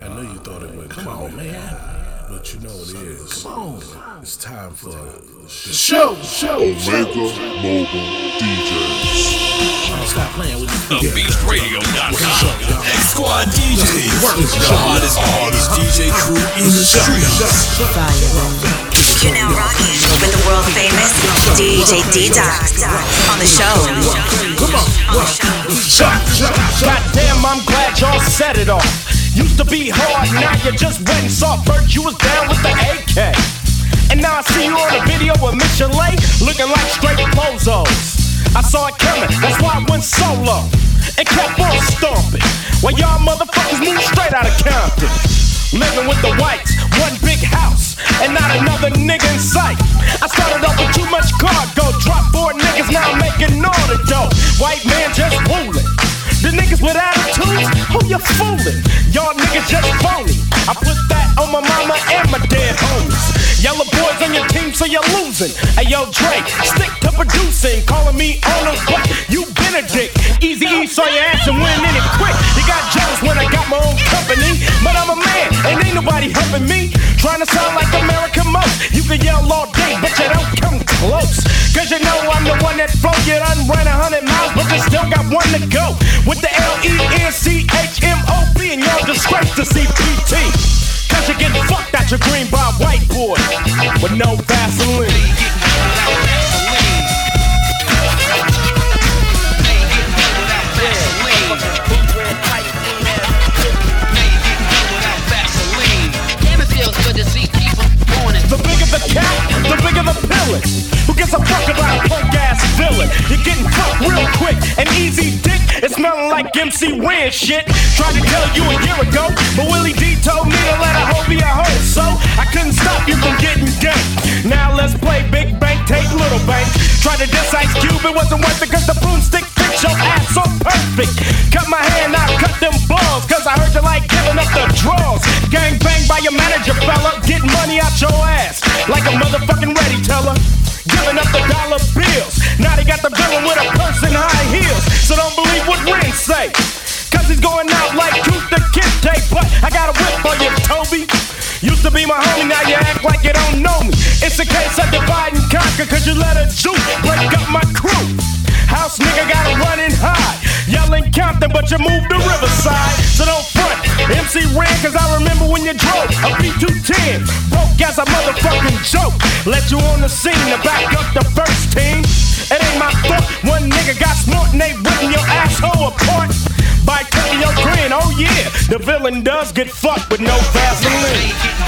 I know you thought it went Come on, man. But you know it is. Come on. It's time for the show. Show. Omega Mobile DJs. Stop playing with The BeastRadio.com. X Squad DJs. The hottest, hottest DJ crew in the streets. You're now rocking with the world famous DJ D-Doc on the show. Come on. Goddamn, I'm glad y'all set it off. Used to be hard, now you just went and saw Bert. You was down with the AK. And now I see you on a video with Michel'le looking like straight bozos. I saw it coming, that's why I went solo and kept on stomping. While y'all motherfuckers moved straight out of Compton. Living with the whites, one big house, and not another nigga in sight. I started off with too much cargo, dropped four niggas, now I'm making all the dough. White man just ruling. The niggas with attitudes, who you fooling? Y'all niggas just phony. I put on my mama and my dead homies. Yella boys on your team, so you're losing. Hey yo, Dre, stick to producing, calling me Arnold butt. You Benedict, Eazy E saw your ass and went in it quick. You got jealous when I got my own company, but I'm a man and ain't nobody helping me. Trying to sound like American most. You can yell all day, but you don't come close. Cause you know I'm the one that flow. You done ran a hundred miles, but you still got one to go. With the L-E-N-C-H-M-O-B and y'all disgrace to CPT. Cause you're getting fucked out your green by white boy with no Vaseline. The bigger the bigger the pillage. Who gives a fuck about a punk ass villain? You're getting fucked real quick and easy dick. It's smelling like MC Ren shit. Tried to tell you a year ago, but Willie D told me to let a hoe be a hoe. So I couldn't stop you from getting ganked. Now let's play Big Bank, take Little Bank. Tried to diss Ice Cube, it wasn't worth it cause the broomstick fits your ass so perfect. Cut my hand out, cut them balls, cause I heard you like giving up the draws. Gang bang by your manager, fella. Get money out your ass like a motherfucking ready teller. Giving up the dollar bills. Now they got the villain with a purse and high heels. So don't believe what Ren say. Cause he's going out like Tooth the Kid But I got a whip for you, Toby. Used to be my homie, now you act like you don't know me. It's a case of divide and conquer, cause you let a Jew break up my crew. House nigga gotta run and. Yelling Compton, but you moved to Riverside. So don't front. MC Ren, cause I remember when you drove a B210. Broke as a motherfucking joke. Let you on the scene to back up the first team. It ain't my fault. One nigga got smart and they ripping your asshole apart. By cutting your grin, oh yeah, the villain does get fucked with no Vaseline.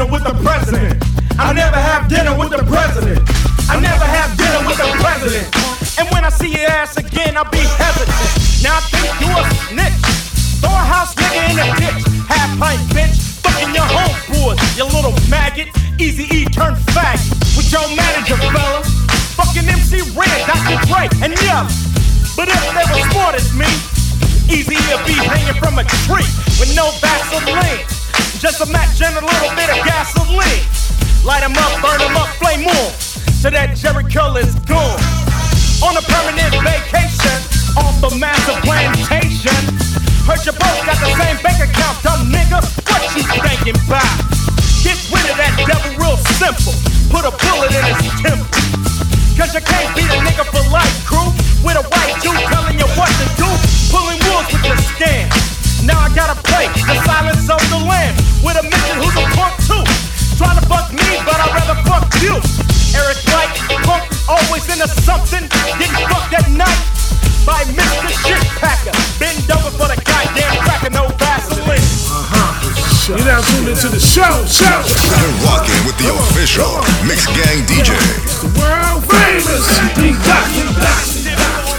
Dinner with the president. I never have dinner with the president. I never have dinner with the president. And when I see your ass again, I'll be hesitant. Now I think you a snitch. Throw a house nigga in the ditch. Half pint bitch. Fucking your homeboys, you little maggot. Eazy E turn faggot. With your manager, fella. Fucking MC Ren, Dr. Dre, and yeah. But if they were smart as me, Easy to be hanging from a tree with no Vaseline. Just a match and a little bit of gasoline. Light 'em up, burn 'em up, flame on. So that Jerry is gone. On a permanent vacation off the massive plantation. Heard you both got the same bank account, dumb nigga. What you thinking about? Get rid of that devil real simple. Put a bullet in his temple. Cause you can't beat a nigga for life, crew. With a white dude telling you what to do. Pulling wolves with your scam. Now I gotta play the silence of the land With a mission who's a punk too. Try to fuck me, but I'd rather fuck you. Eric Wright, punk, always into something. Getting fucked at night by Mr. Shit Packer. Bend over for the goddamn cracker, no Vaseline. Uh-huh. You're now tuned into the show. Show. You're rocking with the official Mixx Gang DJ. It's The world famous D-Doc.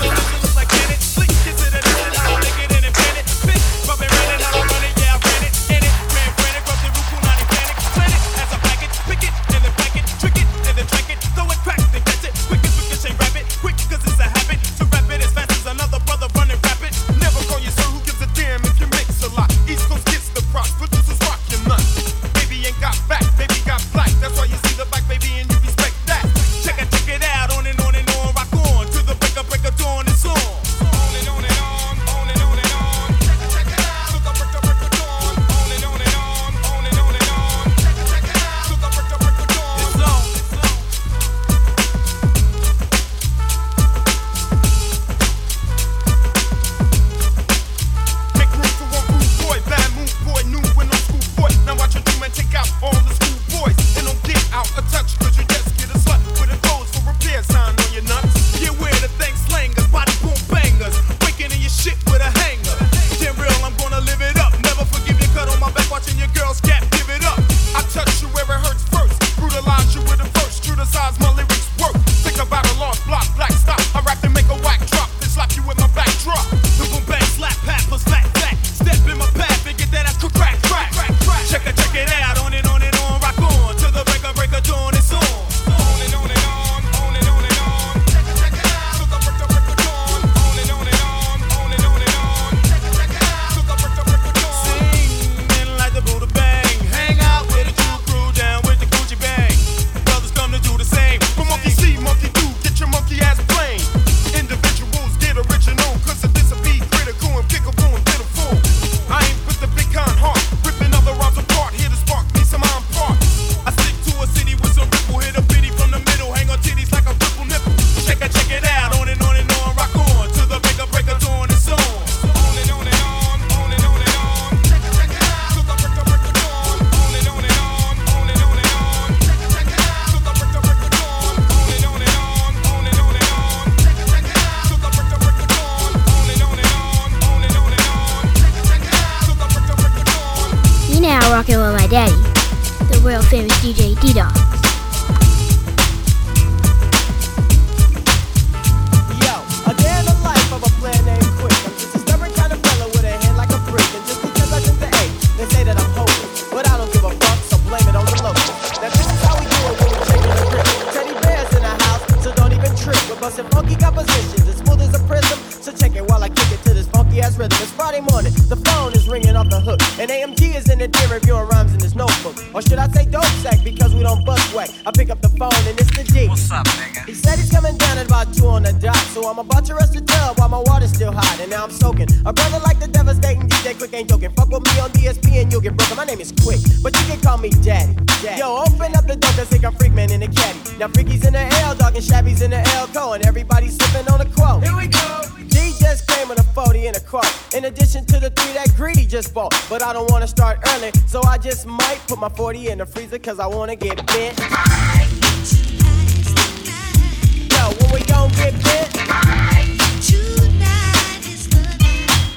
Start early, so I just might put my 40 in the freezer cause I wanna get bent. Yo, when we gon' get bent?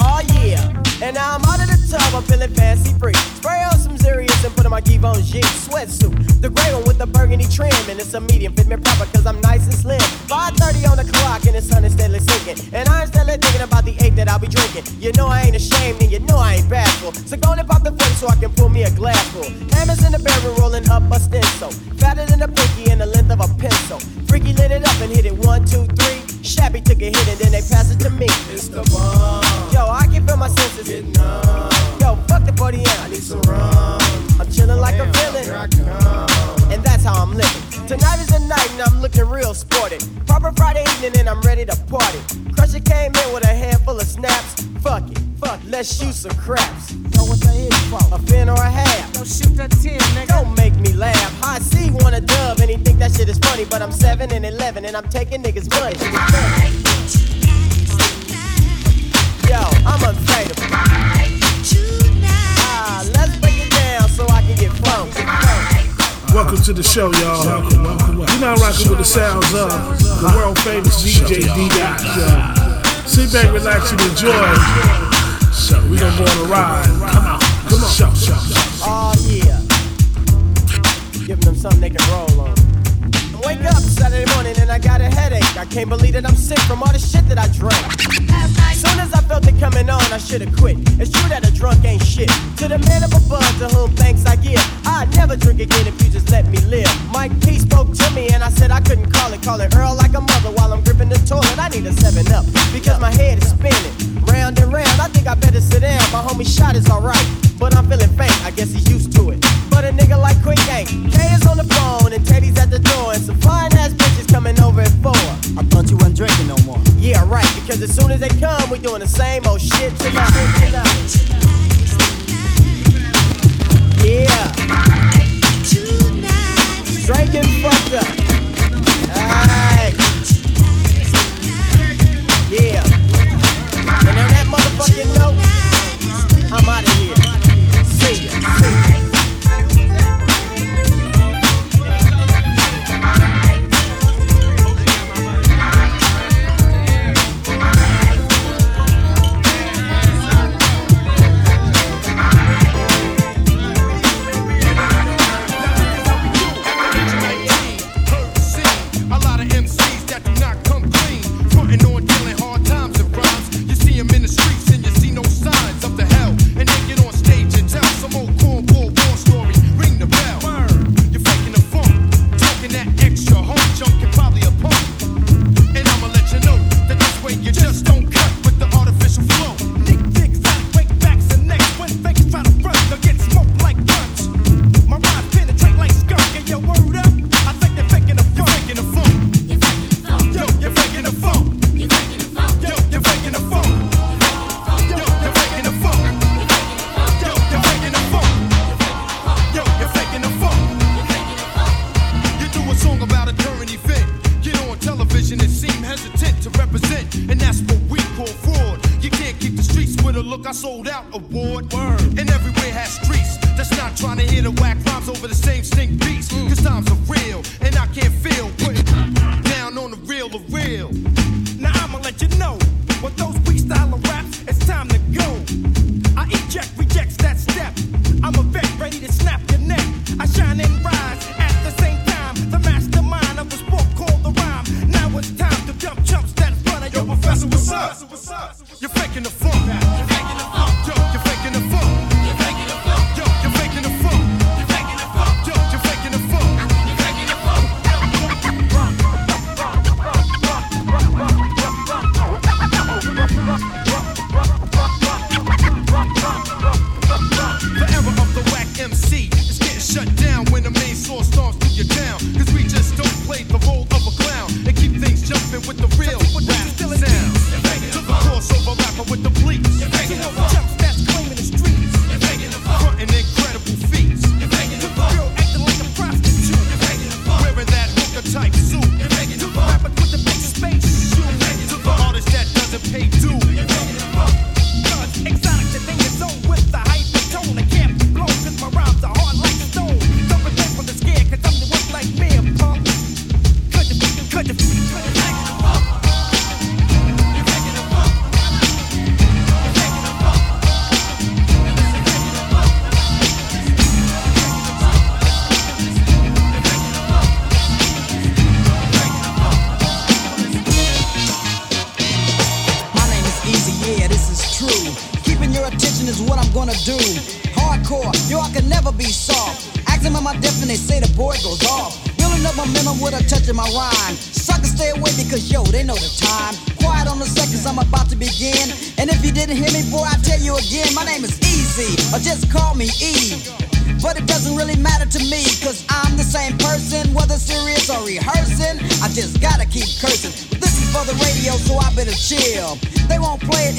Oh yeah. And now I'm out of the tub, I'm feeling fancy free. Spray on some Xeryus and put on my Givenchy sweatsuit. The gray one with the burgundy trim, and it's a medium, fit me proper cause I'm nice and slim. 5.30 on the clock and the sun is steadily sinking. And I'm steadily thinking about the eight that I'll be drinking. You know I ain't ashamed and you know I ain't bashful. So go and pop the 40 so I can pull me a glass full. Hammers in the barrel rolling up a stencil. Fatter than a pinky and the length of a pencil. Freaky lit it up and hit it one, two, three. Shabby took a hit and then they passed it to me. It's the bomb. Yo, I can feel my senses. Getting up. Yo, fuck the 40 and I need some rum. I'm chilling like a villain. Here I come. And that's how I'm living. Tonight is the night and I'm looking real sporty. Proper Friday evening and I'm ready to party. Crusher came in with a handful of snaps. Fuck it, fuck, let's shoot some craps. Yo, what the hit for? A fin or a half? Don't shoot that 10, nigga. Don't make me laugh. High C want a dub and he think that shit is funny. But I'm 7 and 11 and I'm taking niggas' money. Yo, I'm unfadable. Ah, let's break it down so I can get funky. Welcome to the show, y'all. Welcome, welcome, welcome. You're now rocking with the sounds of the world famous DJ D Dot. Yo, Sit back, relax, and enjoy. We gonna go on a ride. Come on, come on. Show, show, show. Oh yeah. Giving them something they can roll on. Wake up Saturday morning and I got a headache. I can't believe that I'm sick from all the shit that I drank. Soon as I felt it coming on, I should've quit. It's true that a drunk ain't shit. To the man of a buzz to whom thanks I give. I'd never drink again if you just let me live. Mike P spoke to me and I said I couldn't call it. Call it Earl like a mother while I'm gripping the toilet. I need a 7 up because my head is spinning. Round and round, I think I better sit down. My homie shot is alright, they come, we doing the same old shit tonight.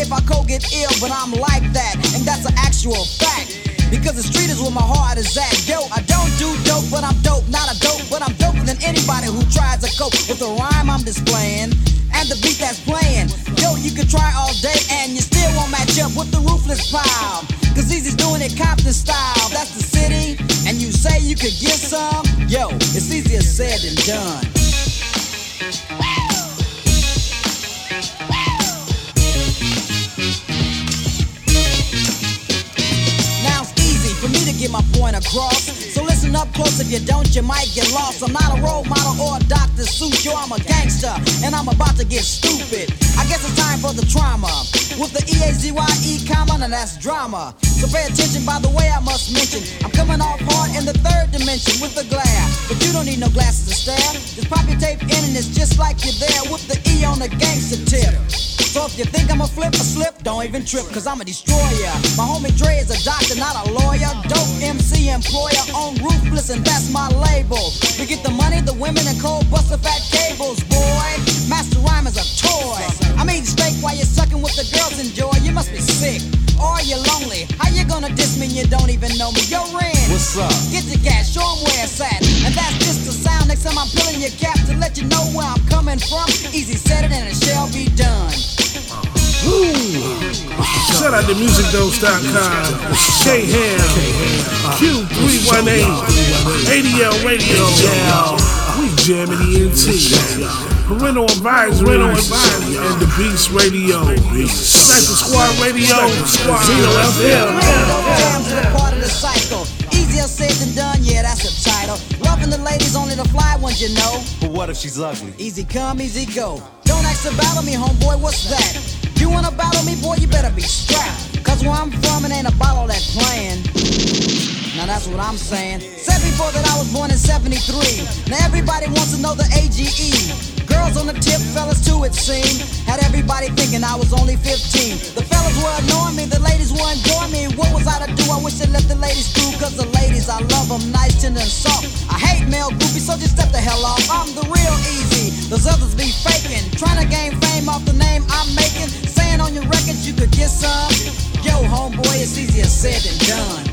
If I co get ill, but I'm like that, and that's an actual fact. Because the street is where my heart is at. Yo, I don't do dope, but I'm dope. Not a dope, but I'm doper than anybody who tries to cope with the rhyme I'm displaying and the beat that's playing. Yo, you can try all day and you still won't match up with the ruthless pile. Cause Eazy's doing it Compton style. That's the city, and you say you could get some. Yo, it's easier said than done. Get my point across. So listen up close, if you don't, you might get lost. I'm not a role model or a Dr. Seuss, yo, I'm a gangster, and I'm about to get stupid. I guess it's time for the trauma. With the E-A-Z-Y-E comma, and that's drama. So pay attention by the way I must mention. I'm coming off hard in the third dimension with the glare. But you don't need no glasses to stare. Just pop your tape in and it's just like you're there with the E on the gangster tip. So if you think I'm a flip or slip, don't even trip, cause I'm a destroyer. My homie Dre is a doctor, not a lawyer. Dope MC employer on ruthless, and that's my label. We get the money, the women, and cold buster fat cables, boy. Master rhyme is a toy. I'm eating steak while you're sucking with the girls enjoy. You must be sick. Or you're lonely. How you gonna diss me? You don't even know me. Yo, Ren. What's up? Get the gas, show 'em where it's at. And that's just the sound. Next time I'm pulling your cap to let you know where I'm coming from. Eazy said it and it shall be done. Shout out to MusixDose.com, K Ham, Q318, ADL Radio, we jamming the NT. Parental advisory, and the Beast Radio, Sniper Squad Radio, Zeno FM. Jams are part of the cycle. Easier said than done, yeah, that's the title. Loving the ladies, only the fly ones, you know. But what if she's ugly? Easy come, easy go. Don't ask to battle me, homeboy, what's that? You wanna battle me, boy, you better be strapped. Cause where I'm from, it ain't a bottle that playing. Now that's what I'm saying. Said before that I was born in 73. Now everybody wants to know the AGE. Girls on the tip, fellas too, it seemed. Had everybody thinking I was only 15. The fellas were annoying me, the ladies were enjoying me. What was I to do? I wish they let the ladies through. Cause the ladies, I love them nice, tender, and soft. I hate male groupies, so just step the hell off. I'm the real Eazy. Those others be faking. Trying to gain fame off the name I'm making. Saying on your records you could get some. Yo, homeboy, it's easier said than done.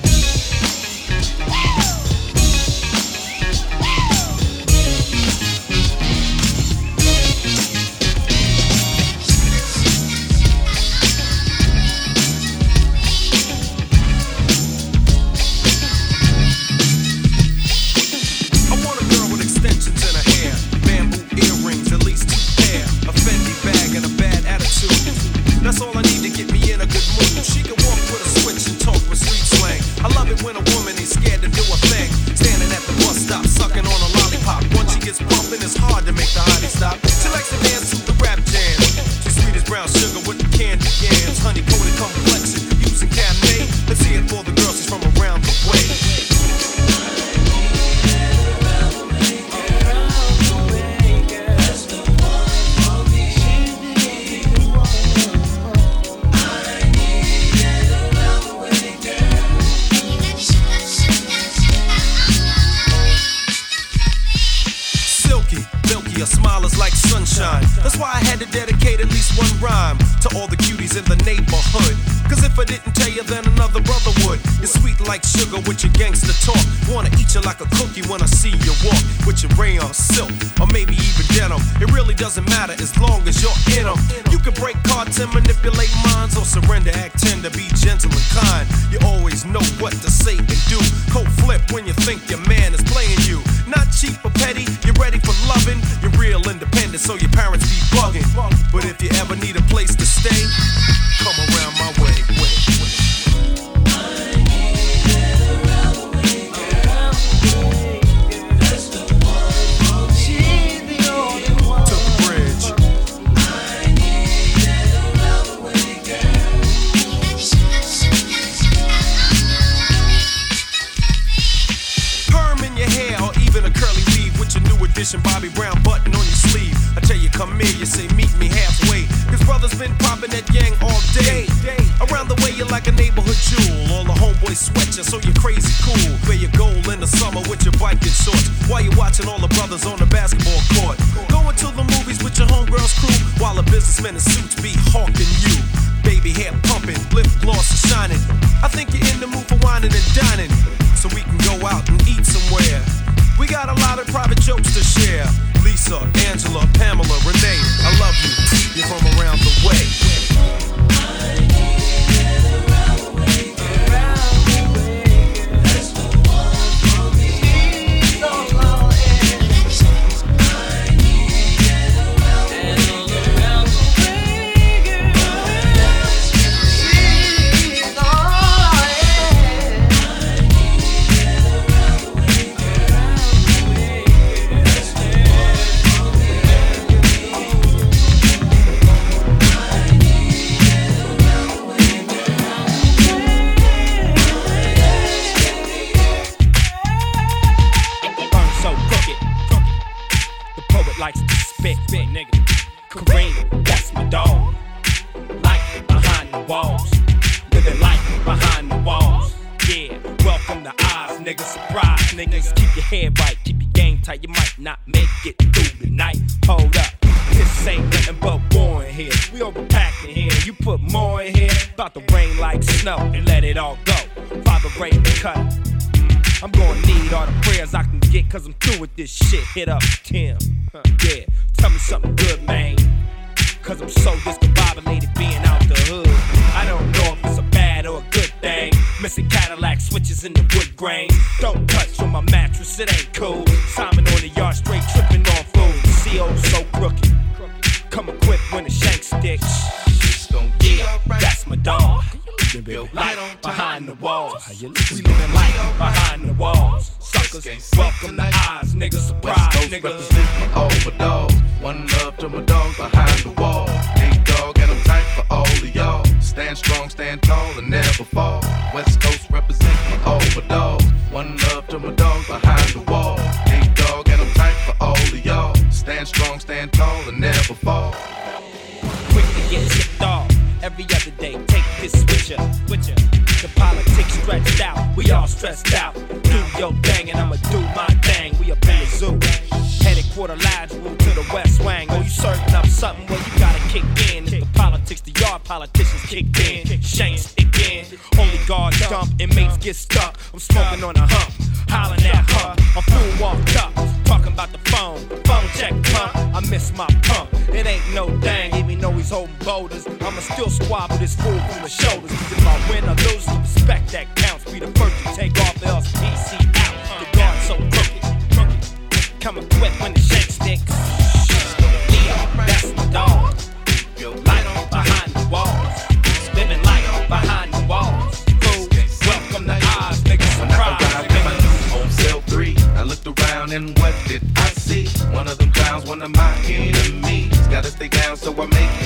Matter as long as you're in them. You can break cards and manipulate minds or surrender, act tender, be gentle and kind. You always know what to say and do. Cold flip when you think your man is playing you. Not cheap or petty, you're ready for loving. You're real independent, so your parents be bugging. But if you ever need a place to stay, come around my way. Been popping that yang all day. Around the way, you're like a neighborhood jewel. All the homeboys sweat you, so you're crazy cool. Wear your gold in the summer with your bike and shorts. While you're watching all the brothers on the basketball court. Going to the movies with your homegirls crew. While the businessmen in suits be hawking you. Baby hair pumping, lip gloss is shining. I think you're in the mood for whining and dining. So we can go out and eat somewhere. We got a lot of private jokes to share. Lisa, Angela, Pamela, Renee, I love you. You're from around the way. The likes to spit, nigga. Kareem, that's my dog. Life behind the walls. Living life behind the walls. Yeah, welcome to Oz, nigga. Surprise, niggas. Keep your head right, keep your game tight. You might not make it through the night. Hold up. This ain't nothing but war in here. We overpacked in here. You put more in here. About to rain like snow and let it all go. Father Ray cut. Mm, I'm gonna need all the prayers I can get, cause I'm through with this shit. Hit up Tim. Yeah, tell me something good, man. Cause I'm so discombobulated being out the hood. I don't know if it's a bad or a good thing. Missing Cadillac switches in the wood grain. Don't touch on my mattress, it ain't cool. Simon on the yard straight tripping on food. CO so crooked. Come equipped when the shank sticks. Yeah, that's my dog. Light behind the walls. We living life behind the walls. Suckers, welcome to Oz, nigga. Surprise, West Coast nigga. represent my overdose. One love to my dogs behind the wall. Big dog and I'm tight for all of y'all. Stand strong, stand tall, and never fall. West Coast represent my overdose. One love to my dogs behind the wall. Big dog and I'm tight for all of y'all. Stand strong, stand tall, and never fall. quick to get tipped off. Every other day, switcher, switcher. The politics stretched out, we all stressed out. Do your thing and I'ma do my thing. We up in the zoo, headed quarter lateral to the west wing. Oh, you serving up something? Well, you gotta kick in. It's the politics, the yard politicians kicked in. Shanks again. Only guards dump, inmates get stuck. I'm smoking on a hump, hollering at her. I'm full walked up, talking about the phone. Check pump, I miss my pump. It ain't no dang, even though he's holding boulders. I'ma still squabble this fool from the shoulders. if I win or lose, the respect that counts. Be the first to take off, else PC out. The guard so crooked, crooked. Come equipped when the shake one of my enemies. Gotta stay down, so I make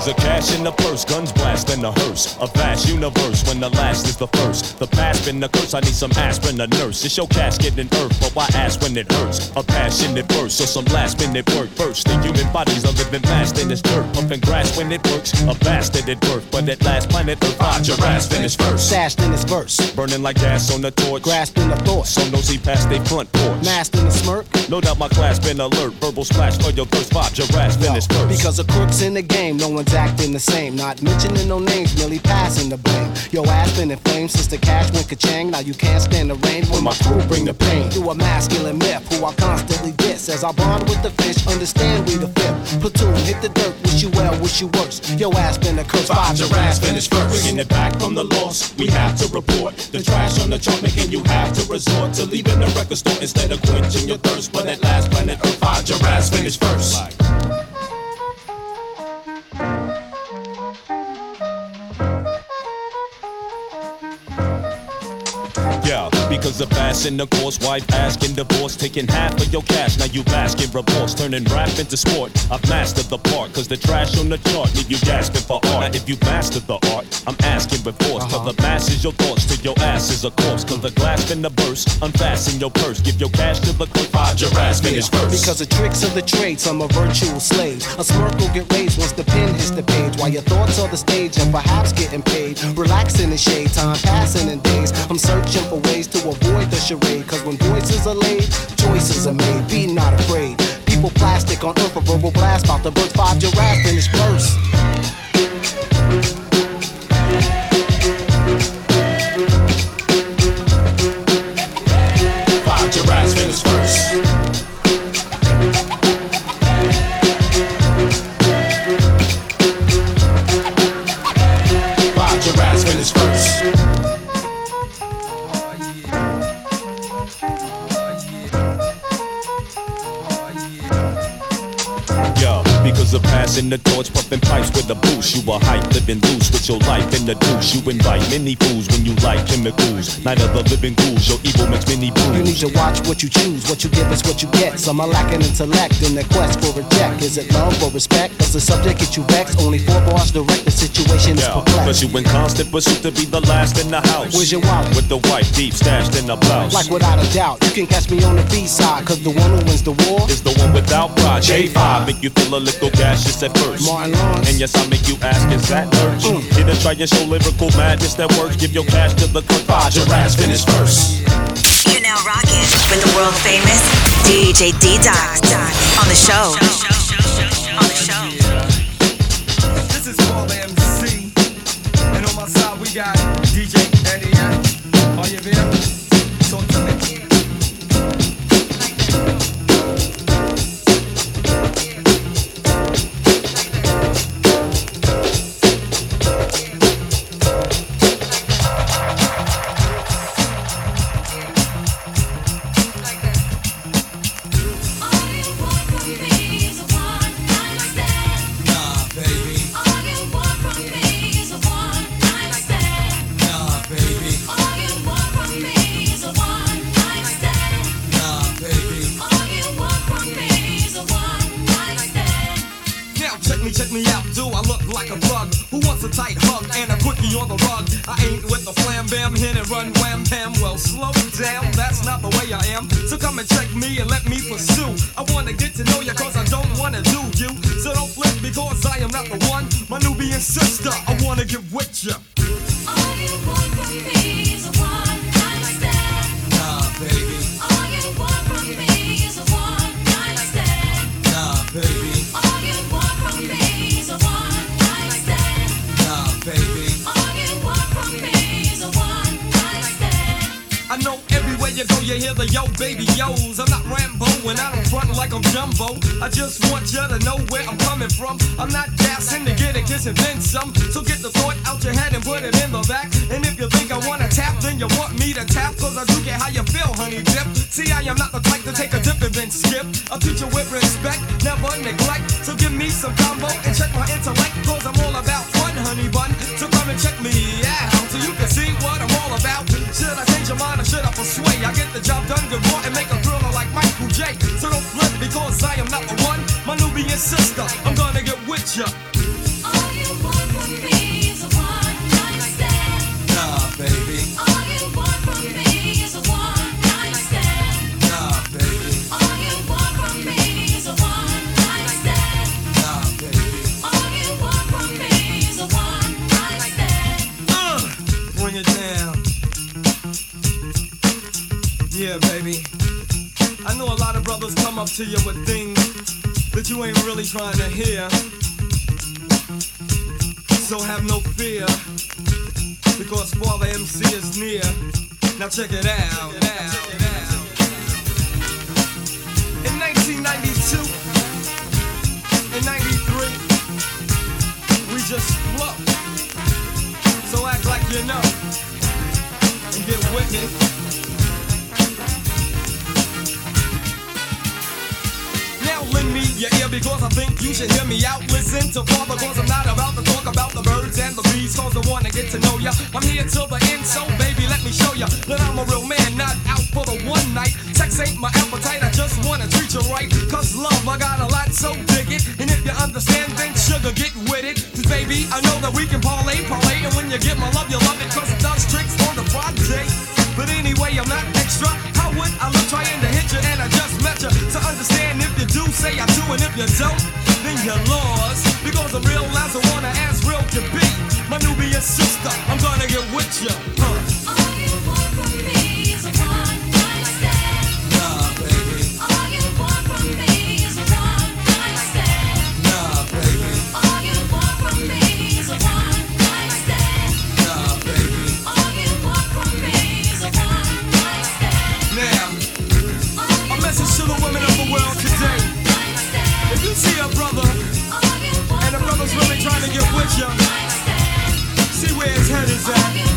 Because of cash in the purse, guns blast in the hearse. A vast universe when the last is the first. The past been the curse, I need some aspirin, a nurse. It's your casket in earth, but why ask when it hurts? A passionate verse, or some last minute work first. The human body's a living fast in this dirt. Pumping grass when it works. A bastard at birth, but at last planet Earth, your ass finish first. Sashed in his verse, Burning like gas on the torch. grasping the thought, So nosy past they front porch. masked in the smirk. No doubt my class been alert. Verbal splash for your thirst. Five giraffes finish first. Because of crooks in the game, no one's acting the same. Not mentioning no names, merely passing the blame. Your ass been in flames since the cash went ka-chang. Now you can't stand the rain when my crew bring the pain. You a masculine myth who I constantly diss. As I bond with the fish, understand we the fifth. Platoon, hit the dirt, wish you well, wish you worse. Your ass been a curse, five giraffes finish first. Bringing it back from the loss, we have to report the trash on the chart, making you have to resort to leaving the record store instead of quenching your thirst. But at last, planet Earth, find your ass finish first. Because of ass in the course, wife asking divorce, taking half of your cash. Now you asking remorse, turning rap into sport. I've mastered the part, cause the trash on the chart leave you gasping for art. Now if you mastered the art, I'm asking with force. Tell the uh-huh. masses your thoughts to your ass is a corpse. Cause the glass finna burst, unfasten your purse, give your cash to the clerk, find your ass finish first. Because of tricks of the I'm a virtual slave. A smirk will get raised once the pen hits the page. While your thoughts are the stage and perhaps getting paid. Relaxing in shade, time passing in days. I'm searching for ways to avoid the charade. Cause when voices are laid, choices are made. Be not afraid. People plastic on earth, a verbal blast about the birth five giraffe finish first. Find You a hype, living loose with your life in the douche. You invite many fools when you like chemicals. Night of the living ghouls, your evil makes many fools. You need to watch what you choose, what you give is what you get. Some are lacking intellect in their quest for a check. Is it love or respect? Does the subject get you vexed? Only four bars direct, the situation is Yeah, cause you in constant pursuit to be the last in the house. Where's your wallet? With the white deep stashed in the blouse. Like without a doubt, you can catch me on the B side, cause the one who wins the war is the one without pride. J5 make you feel a little gaseous at first. Martin Lawrence. And yes, I make you ask, is that urge? Here to try and show lyrical madness that works. Give your cash to the clerk. Your ass finish first. You're now rocking with the world famous DJ D Dot on the show. On the show. This is Paul MC. And on my side, we got DJ me pursue. I wanna get to know ya cause I don't wanna do you. So don't flip because I am not the one. My Nubian sister, I wanna get with you you hear the yo baby yo's. I'm not Rambo and I don't front like I'm Jumbo. I just want you to know where I'm coming from. I'm not gassing to get a kiss and then some. So get the thought out your head and put it in the back. And if you think I wanna tap, then you want me to tap. Cause I do get how you feel, honey dip. See, I am not the type to take a dip and then skip. I'll teach you with respect, never neglect. So give me some combo and check my intellect. Cause I'm all about honey bun. So come and check me out so you can see what I'm all about. Should I change your mind or should I persuade? I get the job done good raw and make a thriller like Michael J. So don't flip because I am not the one. My Nubian sister, I'm gonna get with ya. Yeah, baby. I know a lot of brothers come up to you with things that you ain't really trying to hear. So have no fear, because Father MC is near. Now check it out. In 1992 and 93, we just flow. So act like you know and get with me. Your ear because I think you should hear me out. Listen to Father because I'm not about to talk about the birds and the bees cause I wanna get to know ya. I'm here till the end, so baby let me show ya that I'm a real man, not out for the one night. Sex ain't my appetite, I just wanna treat you right. Cause love, I got a lot, so dig it. And if you understand, then sugar, get with it. Cause baby, I know that we can parlay, parlay. And when you get my love, you love it cause it does tricks on the Friday. But anyway, I'm not extra. How would I look trying to hit you and I just met you? To understand if you do, say I do, and if you don't, then you're lost. Because I'm real as I wanna as real can be. My Nubian sister, I'm gonna get with you. Huh. Oh, trying to get with you, see where his head is at.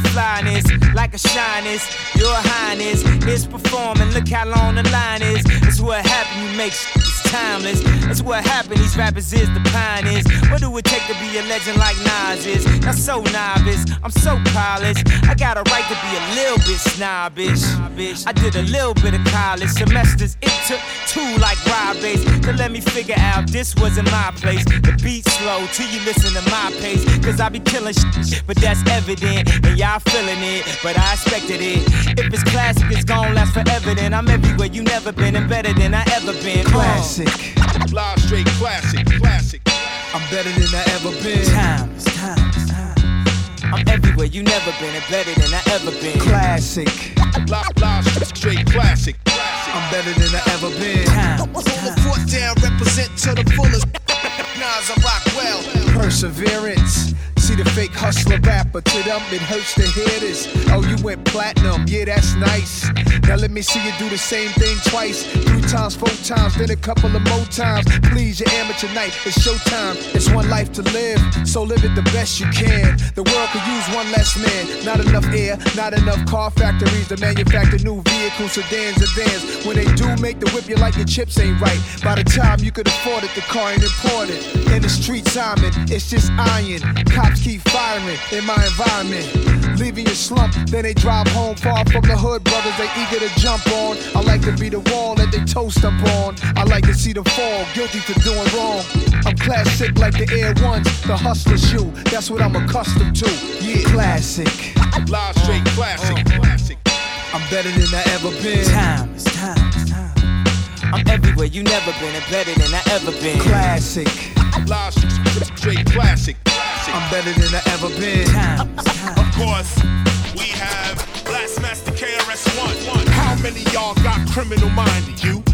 Super flyness, like a shyness. Your highness is performing. Look how long the line is. It's what happened. You make timeless. That's what happened. These rappers is the pioneers. What do it take to be a legend like Nas is? Not so novice. I'm so polished. I got a right to be a little bit snobbish. I did a little bit of college semesters. It took two like Rob Base to let me figure out this wasn't my place. The beat slow till you listen to my pace. Cause I be killing shit, but that's evident. And y'all feeling it, but I expected it. If it's classic, it's gon' last forever. Then I'm everywhere you never been and better than I ever been. Classic. Live straight classic. Classic. I'm better than I ever been. Times, times, times. I'm everywhere you never been and better than I ever been. Classic. Live, live straight classic. I'm better than I ever been. Hold the foot down, represent to the fullest. Nas, I rock well. perseverance. See the fake hustler rapper, to them it hurts to hear this. Oh, you went platinum, yeah, that's nice. Now let me see you do the same thing twice, three times, four times, then a couple of more times. Please, your amateur night, it's showtime. It's one life to live, so live it the best you can. The world could use one less man. Not enough air, not enough car factories to manufacture new vehicles, sedans, and vans. When they do make the whip, you like your chips ain't right. By the time you could afford it, the car ain't important. In the streets, I'm it's just iron. Cops keep firing in my environment. Leaving your slump, then they drive home far from the hood. Brothers, they eager to jump on. I like to be the wall that they toast up on. I like to see them fall, guilty for doing wrong. I'm classic like the Air Ones, the hustler shoe. That's what I'm accustomed to. Yeah, classic. Live straight classic. Oh. classic. I'm better than I ever been. Time, it's time, it's time. I'm everywhere you never been and better than I ever been. Classic. Live straight classic. I'm better than I ever been. Of course, we have Blastmaster KRS-One. How many y'all got criminal minded? You, you, you,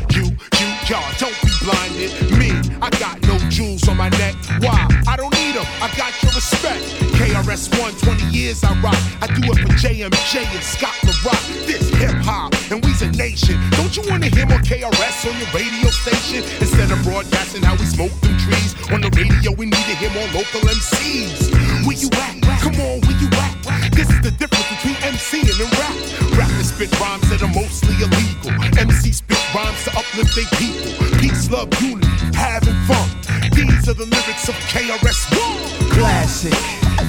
y'all. Don't be blinded. Me, I got no jewels on my neck. Why? I don't need them. I got your respect. KRS-One, 20 years I rock. I do it for JMJ and Scott LaRock. This hip hop, and we's a nation. Don't you wanna hear more KRS on your radio station? Instead of broadcasting how we smoke them trees on the radio, we need to hear more local MCs. Where you at? Come on, where you at? This is the difference between MCing and rap. Rappers spit rhymes that are mostly illegal. MC spit rhymes to uplift their people. Peace, love, unity, having fun. These are the lyrics of KRS-One. Classic.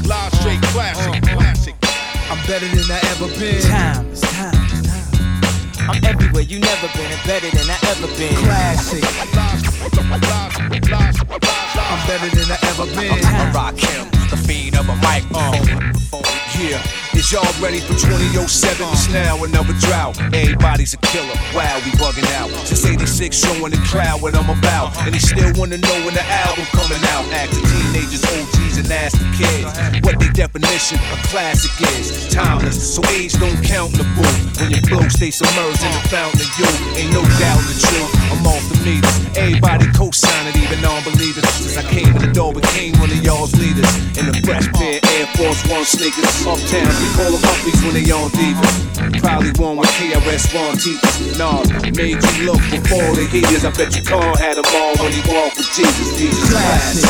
Live straight classic. Uh-huh. Classic. I'm better than I ever been. Time, it's time, it's time. I'm everywhere you never been and better than I ever been. Classic. I'm better than I ever been. I rock him, the fiend of a microphone. Uh. Yeah, is y'all ready for 2007? It's now another drought. Everybody's a killer. Wow, we bugging out. Since 86, showing the crowd what I'm about. And they still wanna know when the album coming out. Acting teenagers, OGs, and nasty kids. What the definition of classic is. Timeless, so age don't count in the booth. When your flow stay submerged in the fountain of youth. Ain't no doubt the truth. I'm off the meters. Everybody co-signing, even non-believers. Since I came in the door, became one of y'all's leaders. In the fresh pair, Air Force One sneakers. Uptown, we call them upbeats when they on divas. Probably one with KRS-One teachers. Nah, made you look before the heaters. I bet your car had them all when he walked with Jesus. Jesus classic.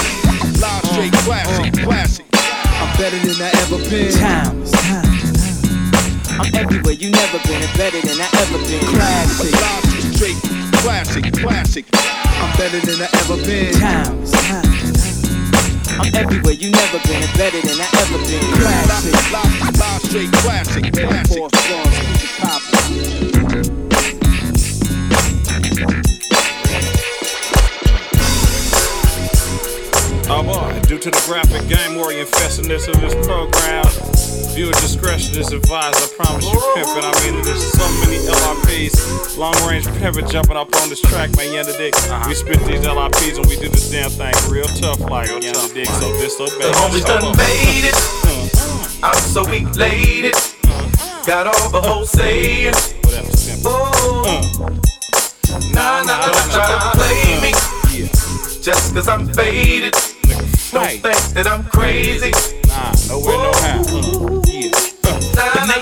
Live straight classic. Classic. I'm better than I ever been. Time, it's time, it's time. I'm everywhere you never been and better than I ever been. Classic. Live straight classic. Classic. I'm better than I ever been. Time, it's time. I'm everywhere you never been and better than I ever been. Classic. Live, live straight classic. Classic. Super Pop. Oh boy, due to the graphic game orientedness of this program, viewer discretion is advised. I promise you, pimpin'. I mean, there's so many LRPs, long range pimpin' jumping up on this track, man. You dig? We spit these LRPs and we do this damn thing real tough, like you dig? So disobey. The homies done made it. I'm so elated. Got all the whole saying. Oh. Nah, nah, nah, nah, try to play me. Just cause I'm faded. Don't think that I'm crazy. Nah, nowhere, no how.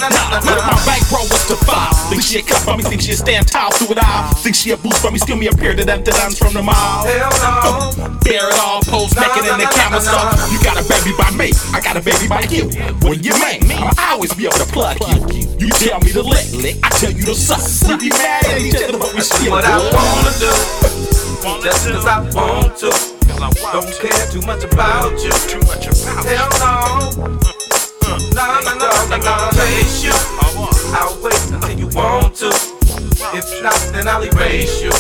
Yeah. Nah, nah, nah, nah, nah, Look, nah. my bankroll was to five. Think she a cut for me, think she a stand tall through it all. Think she a boost for me, skill me a pair of them dance from the mall. Hell no. Bear it all, pose naked in the camera stuff. You got a baby by me, I got a baby by you. When you make me, I'ma always be able to plug you. You tell me to lick, lick. I tell you to suck. We be mad at each other, but we still What I wanna do. Just cause I want to. Don't care too much about you. Too much about Hell no. Nah, nah, nah, nah, nah, chase you. I'll wait until you want to. If not, then I'll erase you.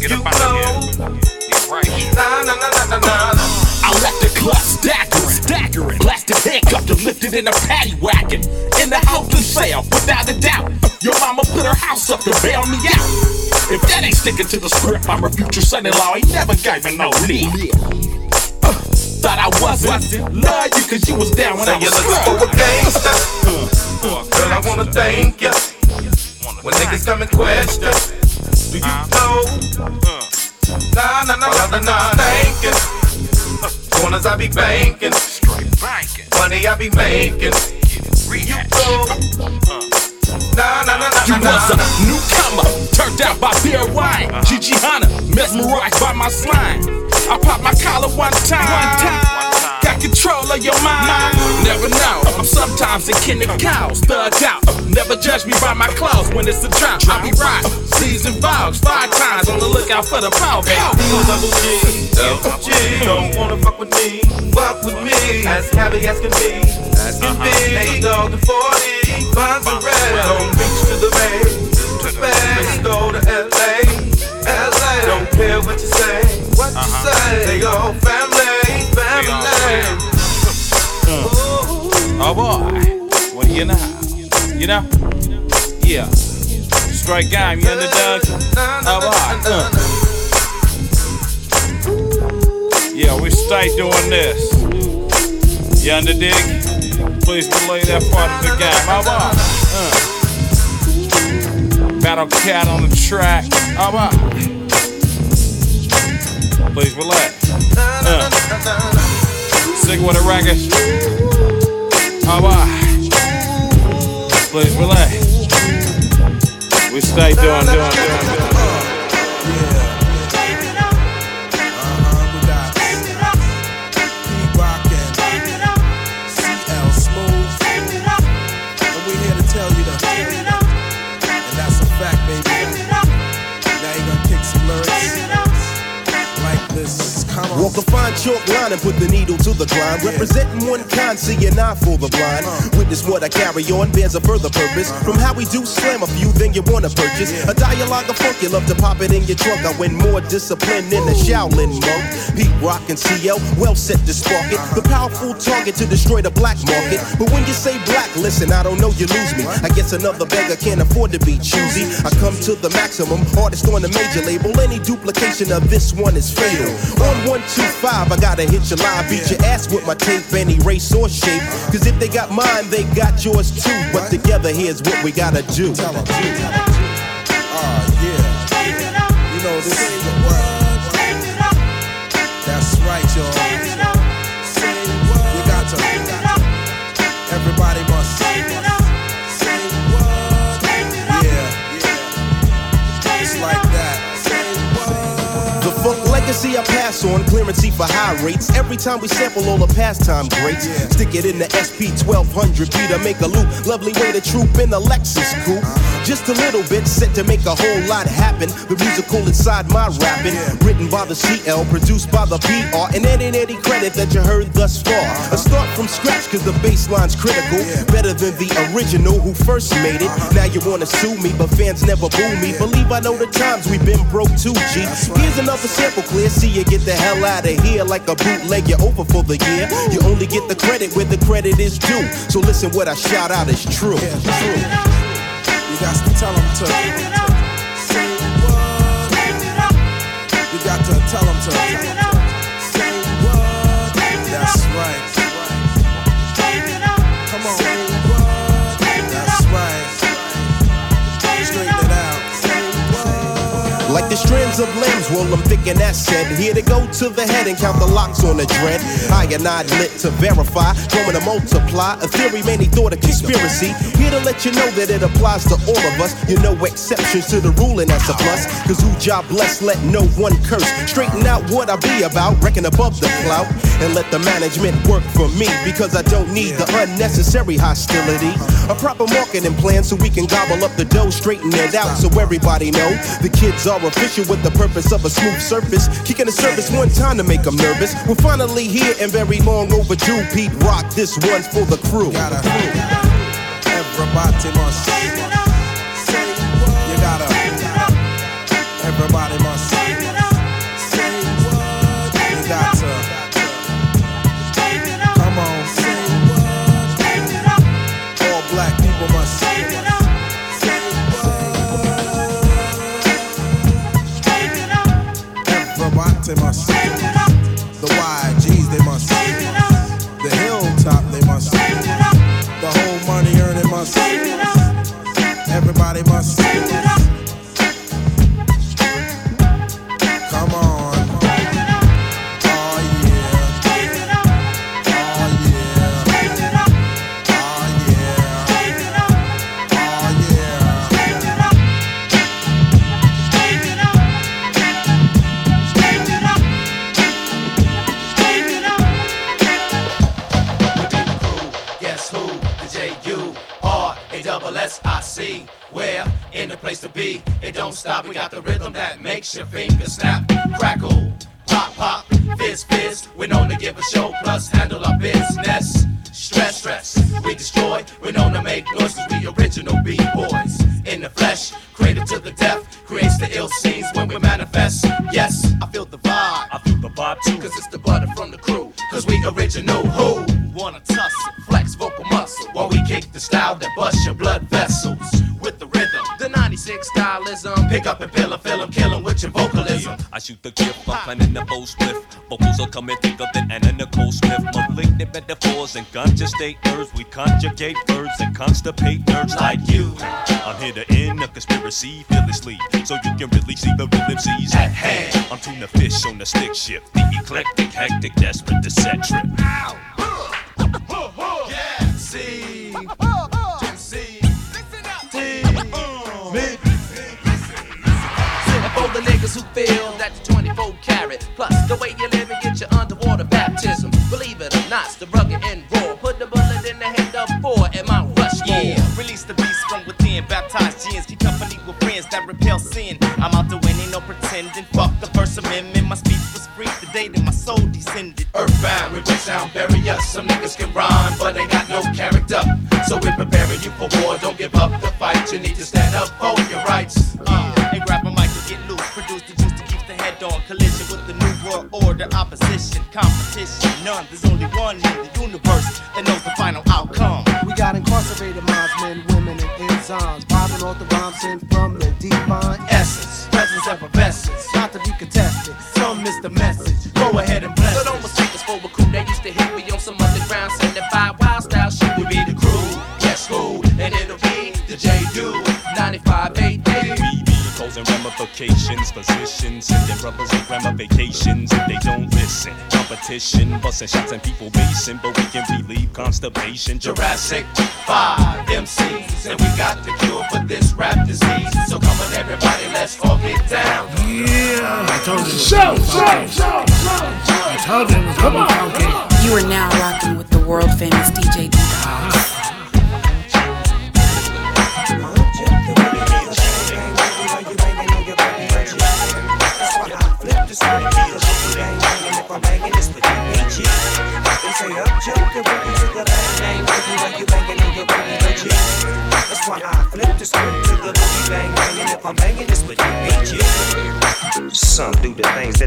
Get you up out know. here. Get right. Nah, nah, nah, nah, nah, nah. I left the clutch staggering, staggering. Blasted handcuffed and lifted in a paddy wagon. In the house and sale, without a doubt. Your mama put her house up to bail me out. If that ain't sticking to the script, I'm a future son-in-law. Ain't never gave me no leave. Uh, thought I wasn't. Love you cause you was down when I Say you're was looking for a struck. gangster. Mm. Girl, I wanna thank you. When niggas come and question, do you uh-huh. know? Uh. Nah, nah, nah, nah, nah, nah, thank you. Corners Cause I be banking. Money I be making. You go. Uh. Nah, nah, nah, nah, You nah, was a nah. newcomer, turned out by beer wine. Gigi Hunter, mesmerized by my slime. I pop my collar one time. One time. Got control of your mind. Never know. I'm sometimes a kin of cows, thug out. Never judge me by my clothes when it's a drought. I be right. Season vows, five times on the lookout for the power. Double G, double G, don't wanna fuck with me, fuck with me, as happy as can be, as can be. Dog the 40, bonds and red, don't reach to the bay, to. Let's go to LA, Don't what you say, what you say. They all family, family. Oh boy, what do you know? You know? Yeah. Strike game, you underdog? Oh boy. Uh. Yeah, we stay doing this. You under dig? Please delay that part of the game. Oh boy. Uh. Battle cat on the track. Oh boy. Please relax. Uh. Sick with a. Oh boy. Please relax. We stay doing, doing, doing, doing. Come on. Walk a fine chalk line and put the needle to the grind. Representing one kind, see an eye for the blind. Witness what I carry on bears a further purpose. From how we do slam a few, then you wanna purchase. A dialogue of funk, you love to pop it in your trunk. I win more discipline than a Shaolin monk. Pete Rock and CL, well set to spark it. The powerful target to destroy the black market. But when you say black, listen, I don't know, you lose me. I guess another beggar can't afford to be choosy. I come to the maximum, artist on the major label. Any duplication of this one is fatal. On 125, I gotta hit your line, beat your ass with my tape, any race or shape. Cause if they got mine, they got yours too. But together, here's what we gotta do. Oh, yeah. You know, this is the word. Funk legacy I pass on, clearancy for high rates. Every time we sample all the pastime greats, stick it in the SP 1200 B to make a loop. Lovely way to troop in the Lexus coupe. Just a little bit set to make a whole lot happen. The musical inside my rapping, written by the CL, produced by the PR, and any any credit that you heard thus far. A start from scratch cause the bass line's critical. Better than the original who first made it. Now you wanna sue me, but fans never boo me. Believe I know the times we've been broke too, G. Here's another sample clear. See you get the hell out of here like a bootleg. You're over for the year. You only get the credit where the credit is due. So listen, what I shout out is true. true. You got to tell them to. You got to tell them to. That's right. Come on. That's right. Straighten it out. Like the strands limbs, well, I'm thinking that said. Here to go to the head and count the locks on the dread. I and I lit to verify, going to multiply. A theory many thought a conspiracy. Here to let you know that it applies to all of us. You know exceptions to the rule, and that's a plus. Cause who job blessed, let no one curse. Straighten out what I be about, reckon above the clout. And let the management work for me. Because I don't need the unnecessary hostility. A proper marketing plan so we can gobble up the dough, straighten it out so everybody know. The kids are official with the purpose of a smooth surface. Kicking the surface one time to make them nervous. We're finally here and very long overdue. Pete Rock, this one's for the crew. Everybody must. That 'em, fill 'em, kill 'em with your vocalism. I shoot the gift, I'm planning the full split. Vocals are coming thicker than Anna Nicole Smith. Malignant metaphors and conscious state nerves. We conjugate verbs and constipate nerves like you. I'm here to end a conspiracy fearlessly. So you can really see the real MCs at hand. I'm tuna fish on the stick shift. The eclectic, hectic, desperate set trip. Yeah, C. niggas who feel that the 24 carat plus the way you live and get your underwater baptism. Believe it or not, it's the rugged and raw. Put the bullet in the head of four and my rush Yeah, release the beast from within. Baptized gins, keep company with friends that repel sin. I'm out to win, no pretending. Fuck the First Amendment. My speech was free the day that my soul descended. Earthbound, we break sound, bury us. Some niggas can rhyme, but they got no character. So we're preparing you for war. Don't give up the fight. You need to stand up for your rights. Uh, order. Opposition, competition, none. There's only one in the universe that knows the final outcome. We got incarcerated minds, men, women, and enzymes. Vibing off the rhymes sent from the divine essence. Presence effervescence. Not to be contested. Some miss Causing ramifications, positions, sending brothers on grandma vacations if they don't listen. Competition, busting shots and people basing, but we can relieve constipation. Jurassic 5 MCs. And we got the cure for this rap disease. So come on, everybody, let's all get down. Yeah, I told you. Show, show, show, I told you it was gonna be funky. You are now rocking with the world famous DJ D Dogs.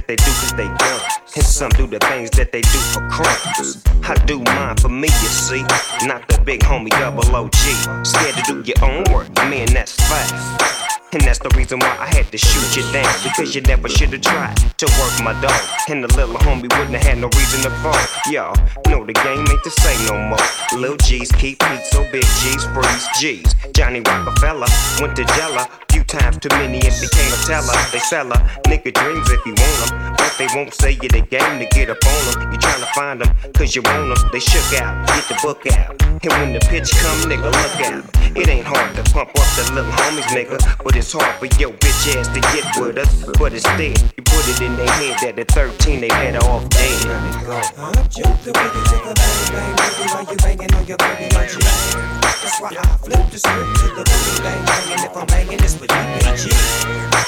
They do cause they dumb. And some do the things that they do for crumbs. I do mine for me, you see. Not the big homie double OG. Scared to do your own work, man, that's fast. And that's the reason why I had to shoot you down. Because you never should have tried to work my dog. And the little homie wouldn't have had no reason to fall. Y'all know the game ain't the same no more. Lil G's keep heat, so big G's freeze G's. Johnny Rockefeller went to Jella. Times too many and became a teller. They sell her nigga dreams if you want them. But they won't say you the game to get up on them. You tryna find them cause you want them. They shook out, get the book out. And when the pitch come, nigga, look out. It ain't hard to pump up the little homies, nigga. But it's hard for your bitch ass to get with us. But instead, you put it in their head that at 13 they better off dead. Way you take on your baby. That's why I flip the script to the boogie bang bang, and if I'm banging this with you, beat.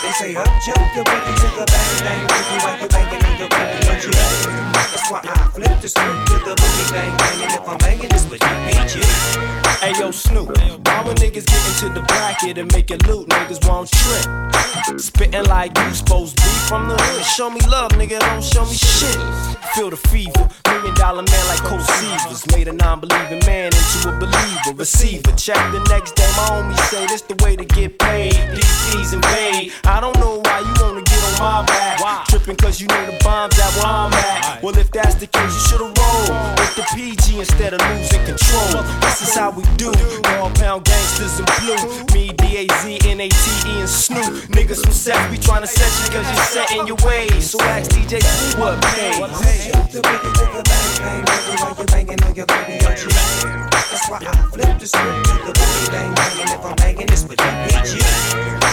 They say up jump the you take a bang bang, baby, while you banging on your baby on you. That's why I flip the script to the boogie bang bang, and if I'm banging this with you, beat. Hey yo, Snoop, all the niggas get into the bracket and make it loot, niggas won't trip. Spitting like you supposed to be from the hood. Show me love, nigga, don't show me shit. Feel the fever, million dollar man like Cold Seavers. Made a non believing man into a believer. Receiver, check the next day, my homie say this the way to get paid. DC's invade. I don't know why you wanna get on my back. Why? Tripping cause you know the bombs at where I'm at. Well, if that's the case, you should've rolled with the PG instead of losing control. This is how we do. All pound gangsters in blue. Me, D-A-Z, N-A-T-E, and Snoop. Niggas from Seth, we tryna set you cause you're set in your ways. So ask DJ what pays. Juke the way you take a bang bang, baby, That's why I flip the script to the boogie bang bang, and if I'm banging this with beat you.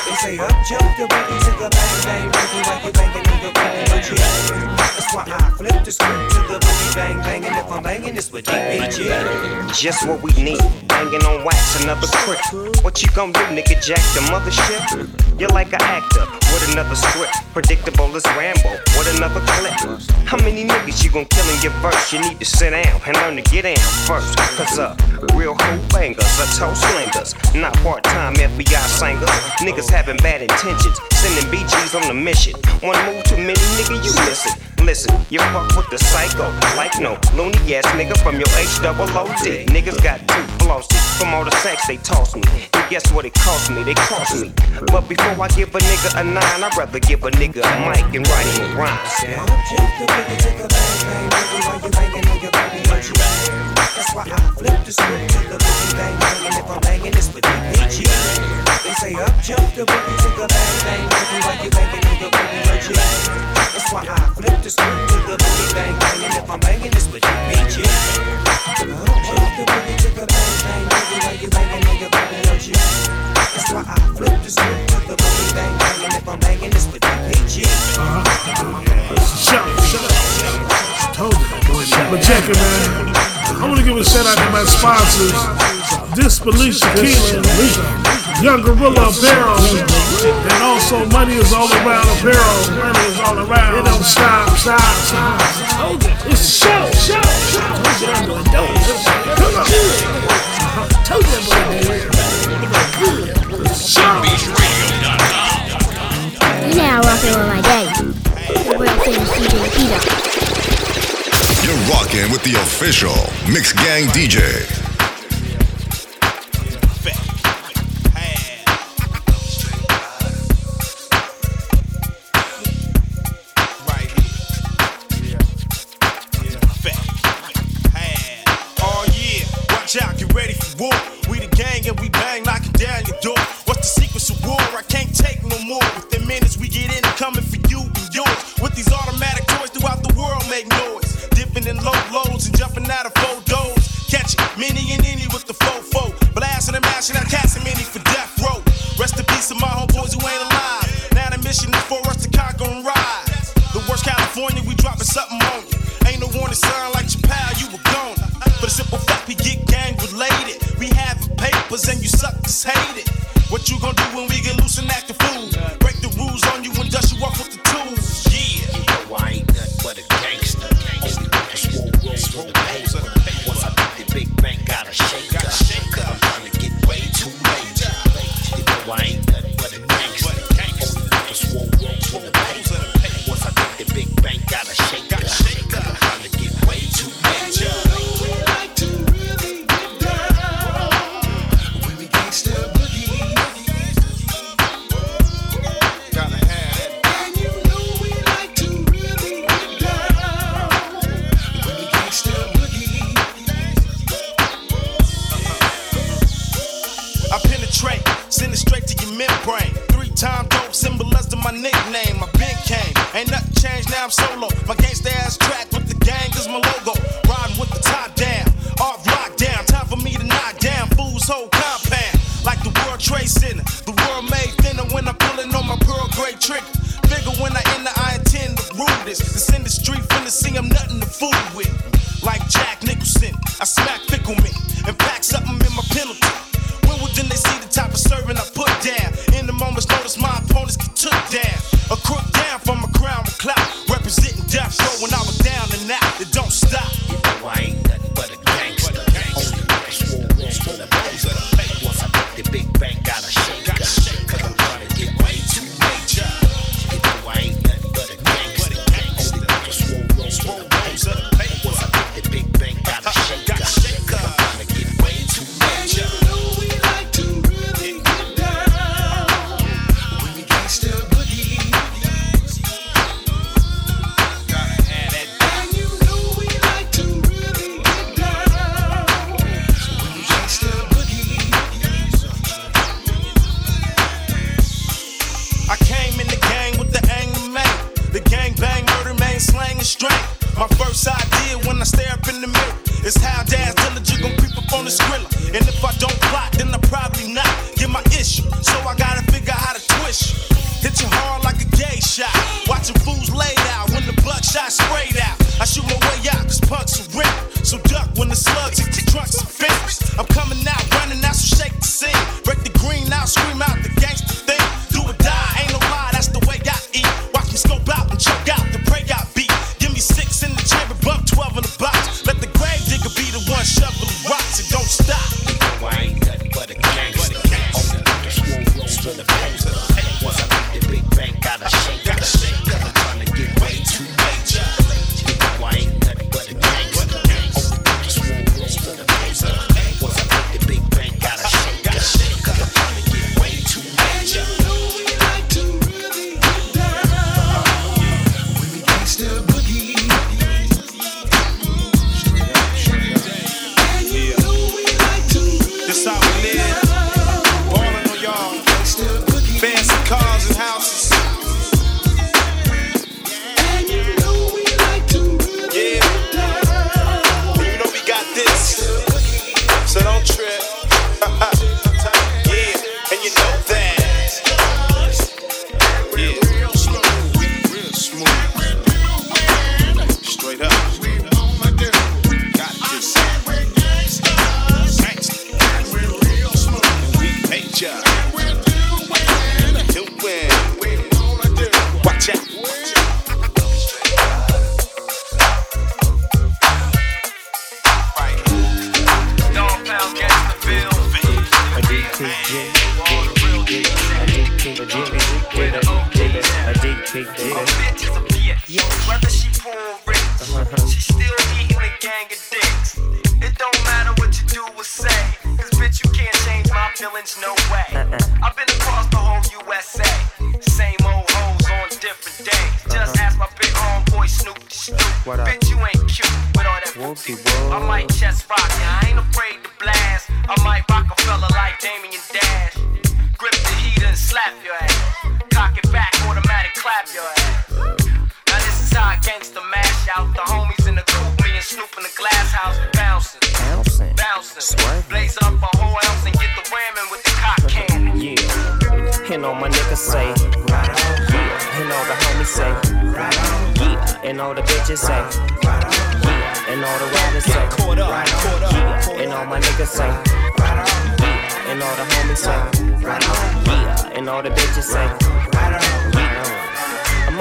They say up jump the you take a bang bang, baby, while you banging your baby on you. That's why I flip the the script to the boogie bang bang, and if I'm banging, it's with DPG. Just what we need. Banging on wax, another crip. What you gon' do, nigga? Jack the mothership? You're like an actor with another script. Predictable as Rambo with another clip. How many niggas you gon' kill in your verse? You need to sit down and learn to get down first. Cause uh, real hoe bangers are toe slingers. Not part time FBI singers. Niggas having bad intentions. Sending BGs on a mission. One move too many, nigga, you miss it. Listen, you fuck with the psycho. Like no loony ass nigga from your H double OD. Niggas got two flosses from all the sex they toss me. And guess what it cost me? They cost me. But before I give a nigga a nine, I'd rather give a nigga a mic and write him a rhyme. That's why I flip the script to the boogie bang bang, and if I'm banging, it's with DPG. They say up jump the boogie to the bang bang, boogie while you banging on your boogie virgin. That's why I flip the script to the boogie bang bang, and if I'm banging, it's with DPG. Up jump the boogie to the bang bang, boogie while you banging on your boogie virgin. That's why I flip to the if I'm with want to give a shout out to my sponsors. Disbelief Tequila, Young Gorilla Apparel, and also Money is All Around Apparel. Money is all around. It don't stop, stop, stop. It's show, show, show. Uh-huh. Told you I'm doing dope. Come on. Told you I'm dope. Official Mixx Gang DJ. Whole compound. Like the World Trade Center, the world made thinner when I'm pulling on my pearl gray trigger. Figure when I enter, I intend to rule this. This industry finna see I'm nothing to fool with. Like Jack Nicholson, I smack fickle me and pack something in my penalty. All my niggas say, right yeah. And all the homies say, right yeah. And all the bitches say.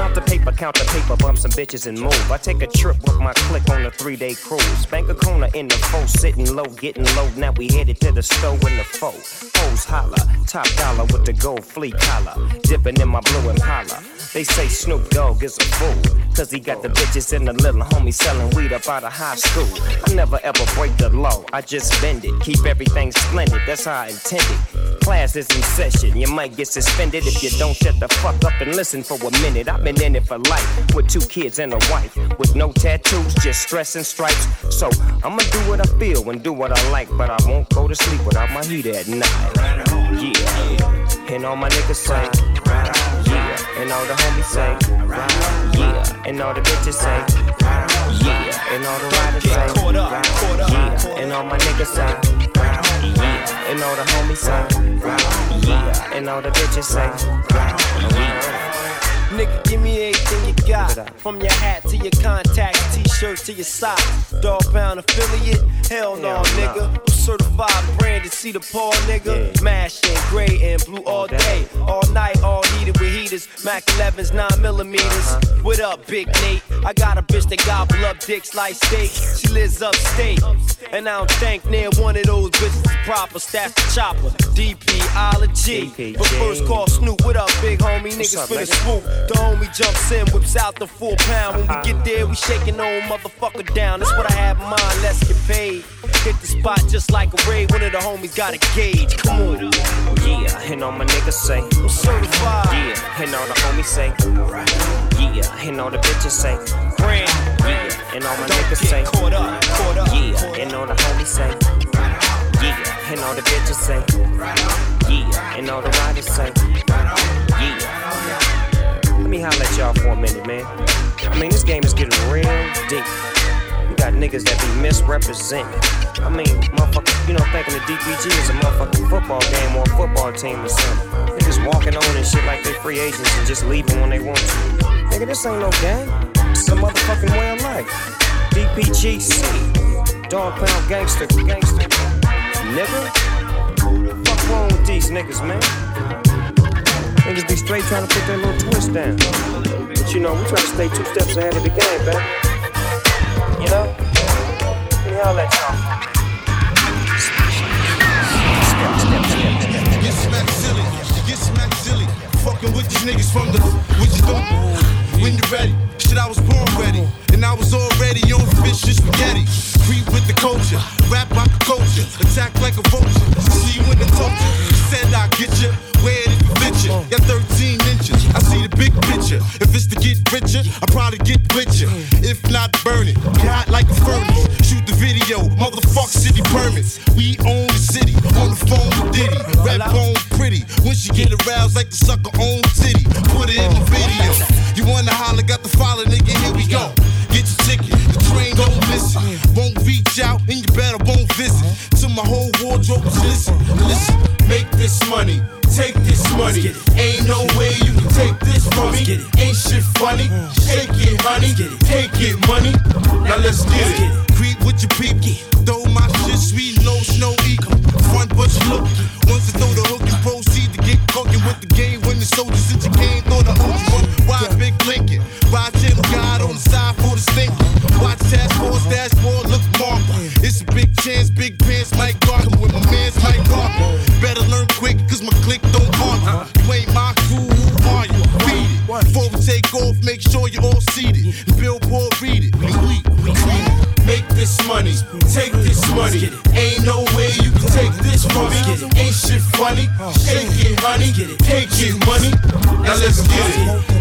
I'm the paper, count the paper, bump some bitches and move. I take a trip with my clique on a three day cruise. Bank a corner in the foe, sitting low, getting low. Now we headed to the store in the foe. Hoes holla, top dollar with the gold flea collar. Dipping in my blue and Impala. They say Snoop Dogg is a fool. Cause he got the bitches and the little homie selling weed up out of high school. I never ever break the law, I just bend it. Keep everything splendid, that's how I intended. Class is in session, you might get suspended if you don't shut the fuck up and listen for a minute. I've been in it for life with two kids and a wife. With no tattoos, just stress and stripes. So I'ma do what I feel and do what I like, but I won't go to sleep without my heat at night. Yeah, and all my niggas say, yeah, and all the homies say, yeah, and all the bitches say, yeah, and all the riders say, yeah, and all my niggas say, yeah, and all the homies say, yeah, and all the bitches say, yeah. Nigga, give me everything you got. From your hat to your contacts, t-shirt to your socks. Dog pound affiliate? Hell no, nigga. I'm certified branded, see the paw, nigga. Mashing gray and blue all day, all night, all heated with heaters. Mac 11s, 9 millimeters. Uh-huh. What up, Big Nate? I got a bitch that gobble up dicks like steak. She lives upstate, and I don't think near one of those bitches is proper. Staff the chopper, DPology. But first call Snoop, what up, big homie? Niggas finna nigga? swoop. The homie jumps in, whips out the full pound. When we uh-huh. get there, we shaking old motherfucker down. That's what I have in mind. Let's get paid. Hit the spot just like a raid. One of the homies got a gauge. Come on. Yeah, and all my niggas say, I'm certified. yeah, and all the homies say, yeah, and all the bitches say, Brand. yeah, and all my niggas say, Caught up, caught up. yeah, and all the homies say, yeah, and all the bitches say, yeah, and all the riders say, yeah. Let me holler at y'all for a minute, man. I mean, this game is getting real deep. You got niggas that be misrepresented. I mean, motherfucker, you know, thinking the DPG is a motherfucking football game or a football team or something. Niggas walking on and shit like they free agents and just leaving when they want to. Nigga, this ain't no game. It's a motherfucking way of life. DPGC, Dog Pound Gangster, Gangster. Nigga, fuck wrong with these niggas, man? Niggas be straight trying to put their little twist down. But you know, we try to stay two steps ahead of the game, baby. You know? Let me at y'all. Get silly, get silly. Fucking with these niggas from the when you're ready. Shit, I was born ready, and I was already on fish and spaghetti. Creep with the culture, rap like a culture, attack like a vulture. See you in the culture. Said I get you, where did it fit you. Got 13 inches, I see the big picture. If it's to get richer, I probably get richer. If not, burn it. Hot like a furnace. Shoot the video, motherfuck city permits. We own the city, on the phone with Diddy. Rap on pretty, when she get aroused like the sucker on city, Put it in the video. You wanna holler, got the follow, nigga, here we go. Get your ticket, the train don't miss it. Won't reach out, and you better won't visit. To my whole wardrobe, listen, listen. Make this money, take this money. Ain't no way you can take this from me. Ain't shit funny. Shake it, honey. Take it, money. Now let's get it. Creep with your peep. Throw my shit sweet, no snow equal. Front but you look. Once you throw the hook, cooking with the game. When the soldiers since you came, throw the OG one. Why big Lincoln? Ride channel God on the side for the stinking. Watch task force dashboard, look marked. It's a big chance, big pants, Take it, money. Now let's get it.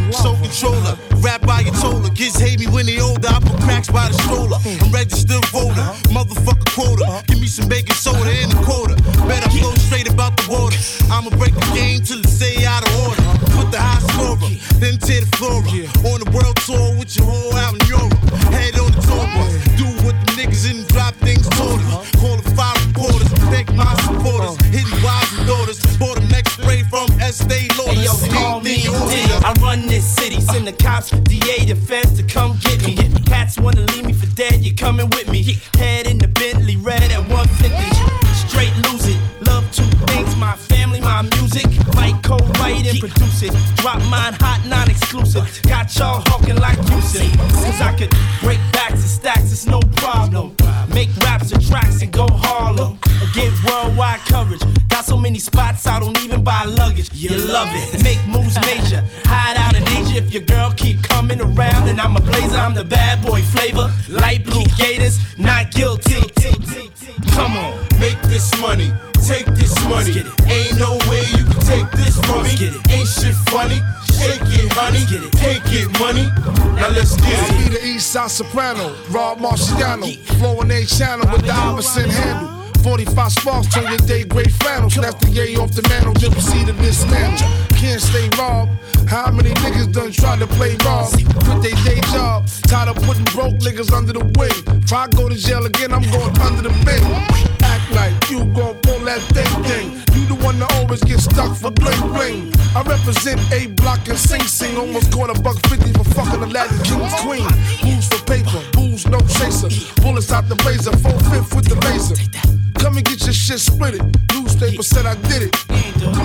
Soprano, Rob Marciano, flowing A channel with the opposite handle. 45 sparks turn your day great flannel. Snatch the yay off the mantle, just proceed to dismantle. Can't stay robbed. How many niggas done tried to play rob? Quit they day job, tired of putting broke niggas under the wing. If I go to jail again, I'm going under the bin. Like you gon' pull that thing thing. You the one that always get stuck for bling bling. I represent A Block and Sing Sing. Almost caught a buck fifty for fucking Latin King's queen. Booze for paper, booze no chaser. Bullets out the blazer, four fifth with the laser. Come and get your shit split it. Newspaper said I did it.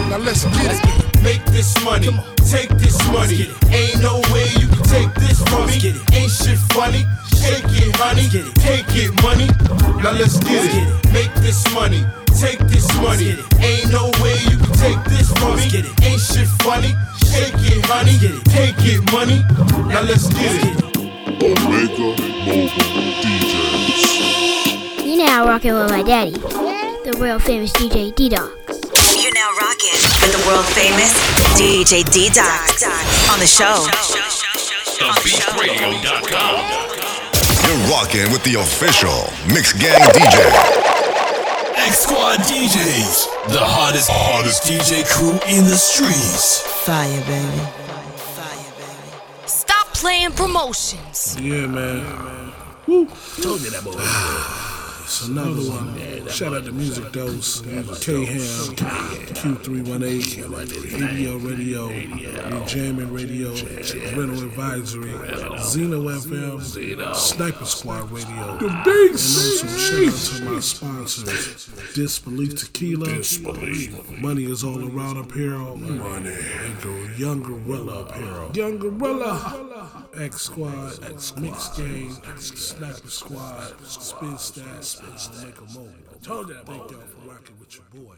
Now let's get it. Make this money, take this money. Ain't no way you can take this from me. Ain't shit funny. Shake it, honey. Take it, money. Now let's get it. Make this money, take this money. Ain't no way you can take this from me. Ain't shit funny. Shake it, honey. Take it, money. Now let's get it. Omega Mobile DJs. You now rocking with my daddy, the world famous DJ D'Doxx. You're now rocking with the world famous DJ D'Doxx on the show. DaBeastRadio.com. You're rocking with the official Mixx Gang DJ. X Squad DJs, the hottest, hottest DJ crew in the streets. Fire, baby. Fire, baby. Stop playing promotions. Yeah, man. Woo. Told you that boy. It's another one. Shout out to MusixDose, K Ham, Q318, ADL Radio, Rejamming Radio, Rental Advisory, Zeno FM, Sniper Squad Radio. The big And also shout out to my sponsors, Disbelief Tequila, Money is All Around Apparel, Money, and Young Gorilla Apparel. Young Gorilla, X Squad, X Mix Game, Sniper Squad, SpinStatz, Omega Mobile. Told you, thank y'all for rocking with your boy.